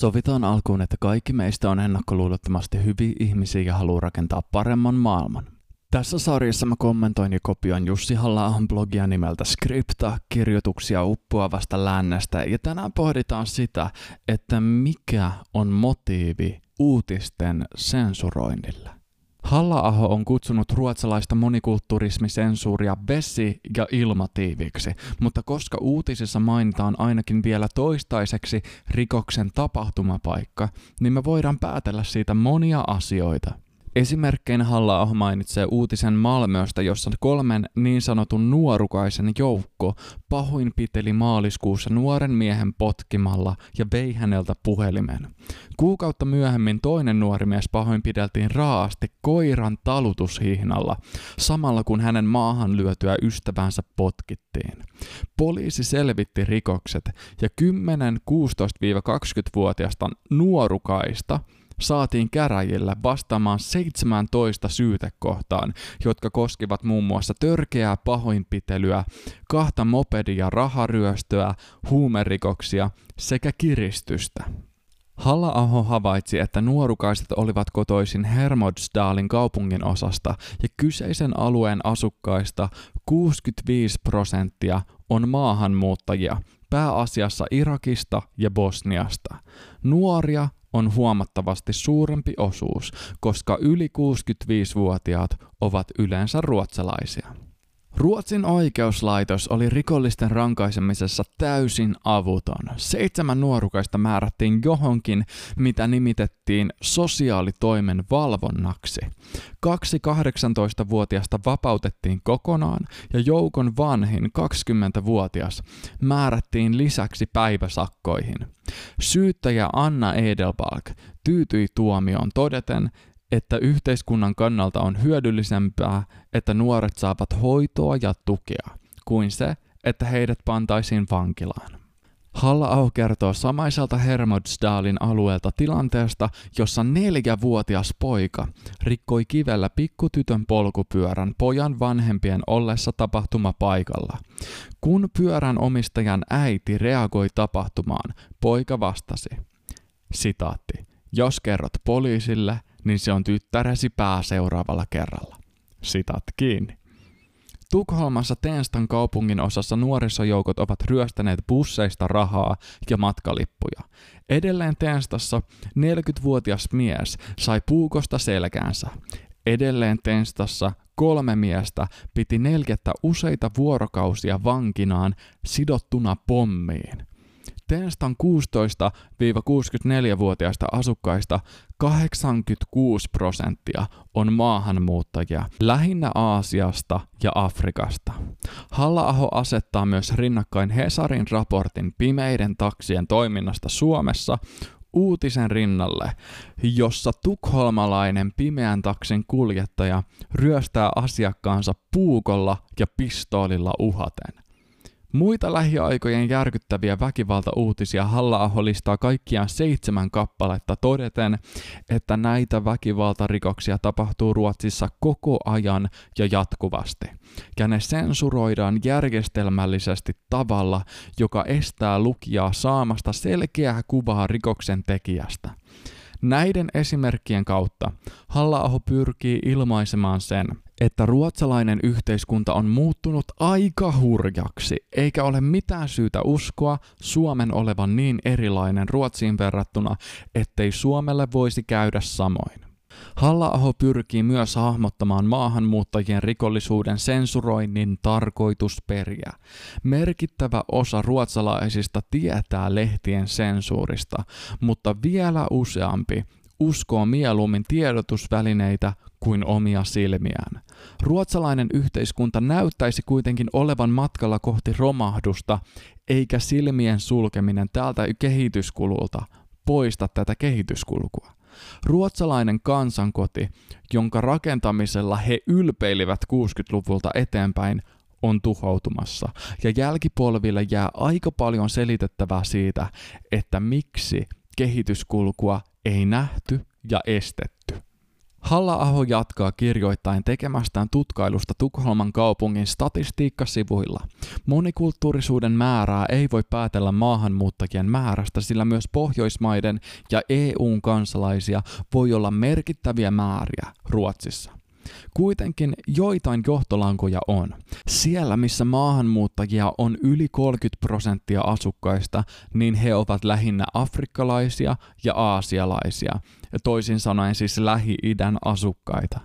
Sovitaan alkuun, että kaikki meistä on ennakkoluulottomasti hyviä ihmisiä ja haluaa rakentaa paremman maailman. Tässä sarjassa mä kommentoin ja kopioin Jussi halla blogia nimeltä Skripta, kirjoituksia uppoavasta lännestä, ja tänään pohditaan sitä, että mikä on motiivi uutisten sensuroinnille. Halla-aho on kutsunut ruotsalaista monikulturismisensuuria vesi- ja ilmatiiviksi, mutta koska uutisissa mainitaan ainakin vielä toistaiseksi rikoksen tapahtumapaikka, niin me voidaan päätellä siitä monia asioita – Esimerkkeinä halla mainitsee uutisen Malmöstä, jossa kolmen niin sanotun nuorukaisen joukko pahoinpiteli maaliskuussa nuoren miehen potkimalla ja vei häneltä puhelimen. Kuukautta myöhemmin toinen nuori mies pahoinpideltiin raasti koiran talutushihnalla, samalla kun hänen maahan lyötyä ystävänsä potkittiin. Poliisi selvitti rikokset ja 10 16-20-vuotiaasta nuorukaista – saatiin käräjillä vastaamaan 17 syytekohtaan, jotka koskivat muun muassa törkeää pahoinpitelyä, kahta mopedia raharyöstöä, huumerikoksia sekä kiristystä. Halla-aho havaitsi, että nuorukaiset olivat kotoisin Hermodsdalin kaupungin osasta ja kyseisen alueen asukkaista 65 prosenttia on maahanmuuttajia, pääasiassa Irakista ja Bosniasta. Nuoria on huomattavasti suurempi osuus, koska yli 65-vuotiaat ovat yleensä ruotsalaisia. Ruotsin oikeuslaitos oli rikollisten rankaisemisessa täysin avuton. Seitsemän nuorukaista määrättiin johonkin, mitä nimitettiin sosiaalitoimen valvonnaksi. Kaksi 18-vuotiasta vapautettiin kokonaan ja joukon vanhin 20-vuotias määrättiin lisäksi päiväsakkoihin. Syyttäjä Anna Edelbalk tyytyi tuomioon todeten, että yhteiskunnan kannalta on hyödyllisempää, että nuoret saavat hoitoa ja tukea, kuin se, että heidät pantaisiin vankilaan. halla kertoo samaiselta Hermodsdalin alueelta tilanteesta, jossa neljävuotias poika rikkoi kivellä pikkutytön polkupyörän pojan vanhempien ollessa tapahtumapaikalla. Kun pyörän omistajan äiti reagoi tapahtumaan, poika vastasi. Sitaatti. Jos kerrot poliisille, niin se on tyttäresi pää seuraavalla kerralla. Sitat kiinni. Tukholmassa Tenstan kaupungin osassa nuorisojoukot ovat ryöstäneet busseista rahaa ja matkalippuja. Edelleen Tenstassa 40-vuotias mies sai puukosta selkäänsä. Edelleen Tenstassa kolme miestä piti neljettä useita vuorokausia vankinaan sidottuna pommiin. Tenstan 16-64-vuotiaista asukkaista 86 prosenttia on maahanmuuttajia, lähinnä Aasiasta ja Afrikasta. halla asettaa myös rinnakkain Hesarin raportin pimeiden taksien toiminnasta Suomessa uutisen rinnalle, jossa tukholmalainen pimeän taksin kuljettaja ryöstää asiakkaansa puukolla ja pistoolilla uhaten. Muita lähiaikojen järkyttäviä väkivaltauutisia halla listaa kaikkiaan seitsemän kappaletta todeten, että näitä väkivaltarikoksia tapahtuu Ruotsissa koko ajan ja jatkuvasti. Ja ne sensuroidaan järjestelmällisesti tavalla, joka estää lukijaa saamasta selkeää kuvaa rikoksen tekijästä. Näiden esimerkkien kautta halla pyrkii ilmaisemaan sen, että ruotsalainen yhteiskunta on muuttunut aika hurjaksi, eikä ole mitään syytä uskoa Suomen olevan niin erilainen Ruotsiin verrattuna, ettei Suomelle voisi käydä samoin. halla pyrkii myös hahmottamaan maahanmuuttajien rikollisuuden sensuroinnin tarkoitusperiä. Merkittävä osa ruotsalaisista tietää lehtien sensuurista, mutta vielä useampi uskoo mieluummin tiedotusvälineitä kuin omia silmiään. Ruotsalainen yhteiskunta näyttäisi kuitenkin olevan matkalla kohti romahdusta, eikä silmien sulkeminen tältä kehityskululta poista tätä kehityskulkua. Ruotsalainen kansankoti, jonka rakentamisella he ylpeilivät 60-luvulta eteenpäin, on tuhoutumassa, ja jälkipolville jää aika paljon selitettävää siitä, että miksi kehityskulkua ei nähty ja estetty. Halla-aho jatkaa kirjoittain tekemästään tutkailusta Tukholman kaupungin statistiikkasivuilla. Monikulttuurisuuden määrää ei voi päätellä maahanmuuttajien määrästä, sillä myös Pohjoismaiden ja EUn kansalaisia voi olla merkittäviä määriä Ruotsissa. Kuitenkin joitain johtolankoja on. Siellä, missä maahanmuuttajia on yli 30 prosenttia asukkaista, niin he ovat lähinnä afrikkalaisia ja aasialaisia, toisin sanoen siis Lähi-idän asukkaita.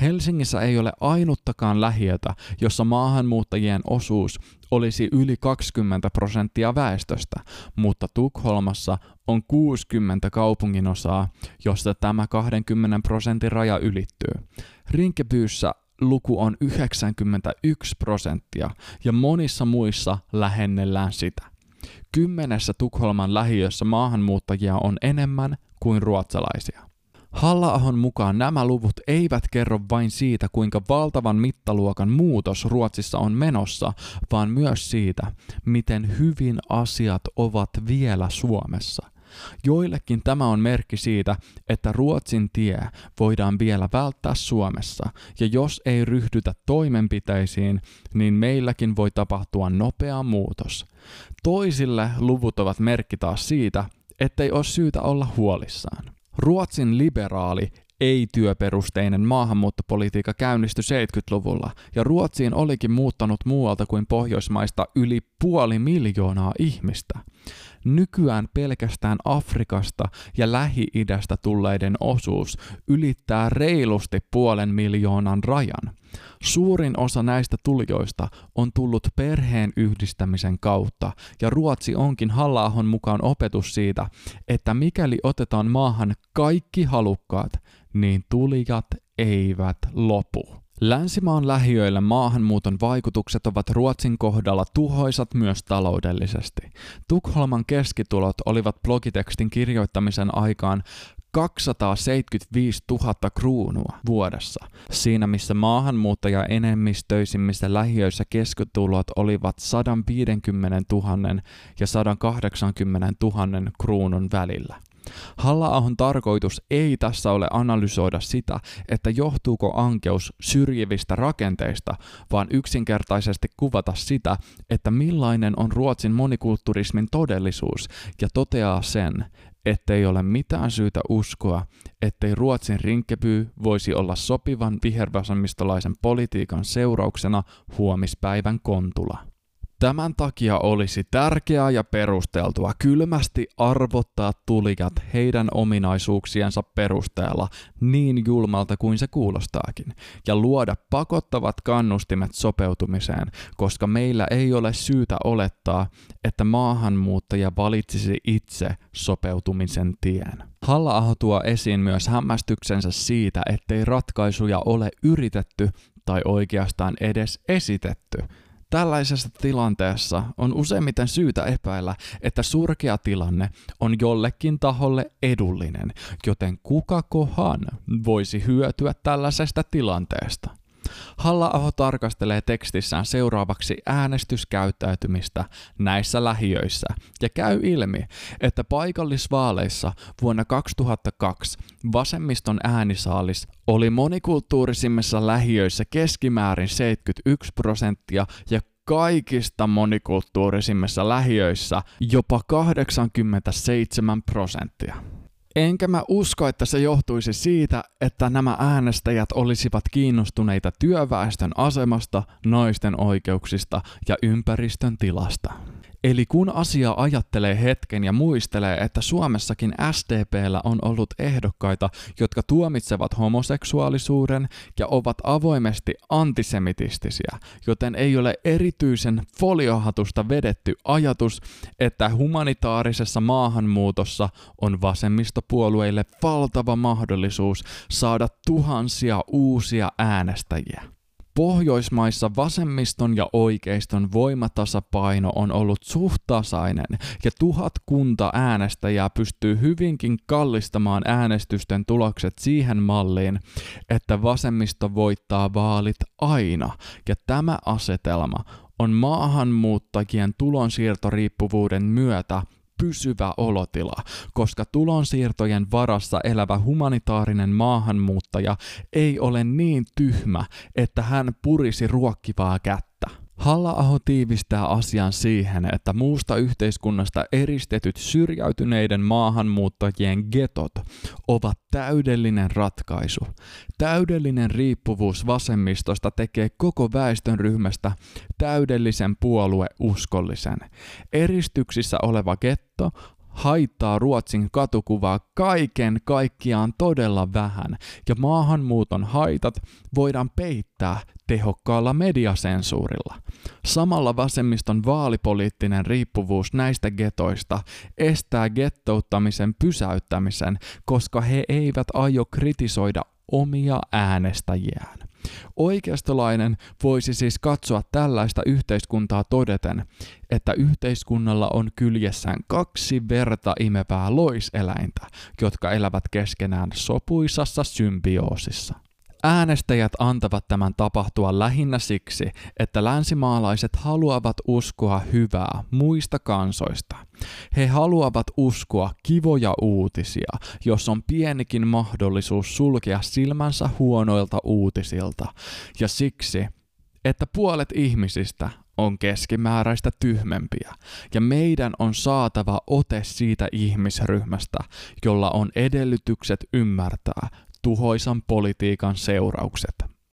Helsingissä ei ole ainuttakaan lähiötä, jossa maahanmuuttajien osuus olisi yli 20 prosenttia väestöstä, mutta Tukholmassa on 60 kaupunginosaa, josta tämä 20 prosentin raja ylittyy. Rinkebyyssä luku on 91 prosenttia ja monissa muissa lähennellään sitä. Kymmenessä Tukholman lähiössä maahanmuuttajia on enemmän kuin ruotsalaisia. halla mukaan nämä luvut eivät kerro vain siitä, kuinka valtavan mittaluokan muutos Ruotsissa on menossa, vaan myös siitä, miten hyvin asiat ovat vielä Suomessa. Joillekin tämä on merkki siitä, että Ruotsin tie voidaan vielä välttää Suomessa, ja jos ei ryhdytä toimenpiteisiin, niin meilläkin voi tapahtua nopea muutos. Toisille luvut ovat merkki taas siitä, ettei ole syytä olla huolissaan. Ruotsin liberaali ei-työperusteinen maahanmuuttopolitiikka käynnistyi 70-luvulla, ja Ruotsiin olikin muuttanut muualta kuin Pohjoismaista yli puoli miljoonaa ihmistä. Nykyään pelkästään Afrikasta ja Lähi-idästä tulleiden osuus ylittää reilusti puolen miljoonan rajan. Suurin osa näistä tulijoista on tullut perheen yhdistämisen kautta, ja Ruotsi onkin halla mukaan opetus siitä, että mikäli otetaan maahan kaikki halukkaat, niin tulijat eivät lopu. Länsimaan lähiöillä maahanmuuton vaikutukset ovat Ruotsin kohdalla tuhoisat myös taloudellisesti. Tukholman keskitulot olivat blogitekstin kirjoittamisen aikaan 275 000 kruunua vuodessa. Siinä missä maahanmuuttaja enemmistöisimmissä lähiöissä keskitulot olivat 150 000 ja 180 000 kruunun välillä halla tarkoitus ei tässä ole analysoida sitä, että johtuuko ankeus syrjivistä rakenteista, vaan yksinkertaisesti kuvata sitä, että millainen on Ruotsin monikulturismin todellisuus ja toteaa sen, ettei ole mitään syytä uskoa, ettei Ruotsin rinkeby voisi olla sopivan vihervasemmistolaisen politiikan seurauksena huomispäivän kontula. Tämän takia olisi tärkeää ja perusteltua kylmästi arvottaa tulijat heidän ominaisuuksiensa perusteella niin julmalta kuin se kuulostaakin, ja luoda pakottavat kannustimet sopeutumiseen, koska meillä ei ole syytä olettaa, että maahanmuuttaja valitsisi itse sopeutumisen tien. halla tuo esiin myös hämmästyksensä siitä, ettei ratkaisuja ole yritetty tai oikeastaan edes esitetty – Tällaisessa tilanteessa on useimmiten syytä epäillä, että surkea tilanne on jollekin taholle edullinen, joten kukakohan voisi hyötyä tällaisesta tilanteesta. Halla tarkastelee tekstissään seuraavaksi äänestyskäyttäytymistä näissä lähiöissä ja käy ilmi, että paikallisvaaleissa vuonna 2002 vasemmiston äänisaalis oli monikulttuurisimmissa lähiöissä keskimäärin 71 prosenttia ja kaikista monikulttuurisimmissa lähiöissä jopa 87 prosenttia. Enkä mä usko, että se johtuisi siitä, että nämä äänestäjät olisivat kiinnostuneita työväestön asemasta, naisten oikeuksista ja ympäristön tilasta. Eli kun asia ajattelee hetken ja muistelee, että Suomessakin SDPllä on ollut ehdokkaita, jotka tuomitsevat homoseksuaalisuuden ja ovat avoimesti antisemitistisiä, joten ei ole erityisen foliohatusta vedetty ajatus, että humanitaarisessa maahanmuutossa on vasemmistopuolueille valtava mahdollisuus saada tuhansia uusia äänestäjiä. Pohjoismaissa vasemmiston ja oikeiston voimatasapaino on ollut suht tasainen ja tuhat kunta äänestäjää pystyy hyvinkin kallistamaan äänestysten tulokset siihen malliin, että vasemmisto voittaa vaalit aina. Ja tämä asetelma on maahanmuuttajien tulonsiirtoriippuvuuden myötä pysyvä olotila, koska tulonsiirtojen varassa elävä humanitaarinen maahanmuuttaja ei ole niin tyhmä, että hän purisi ruokkivaa kättä. Halla-aho tiivistää asian siihen, että muusta yhteiskunnasta eristetyt syrjäytyneiden maahanmuuttajien getot ovat täydellinen ratkaisu. Täydellinen riippuvuus vasemmistosta tekee koko väestönryhmästä täydellisen puolueuskollisen. Eristyksissä oleva getto haittaa Ruotsin katukuvaa kaiken kaikkiaan todella vähän, ja maahanmuuton haitat voidaan peittää tehokkaalla mediasensuurilla. Samalla vasemmiston vaalipoliittinen riippuvuus näistä getoista estää gettouttamisen pysäyttämisen, koska he eivät aio kritisoida omia äänestäjiään. Oikeistolainen voisi siis katsoa tällaista yhteiskuntaa todeten, että yhteiskunnalla on kyljessään kaksi verta imevää loiseläintä, jotka elävät keskenään sopuisassa symbioosissa. Äänestäjät antavat tämän tapahtua lähinnä siksi, että länsimaalaiset haluavat uskoa hyvää muista kansoista. He haluavat uskoa kivoja uutisia, jos on pienikin mahdollisuus sulkea silmänsä huonoilta uutisilta, ja siksi, että puolet ihmisistä on keskimääräistä tyhmempiä, ja meidän on saatava ote siitä ihmisryhmästä, jolla on edellytykset ymmärtää tuhoisan politiikan seuraukset.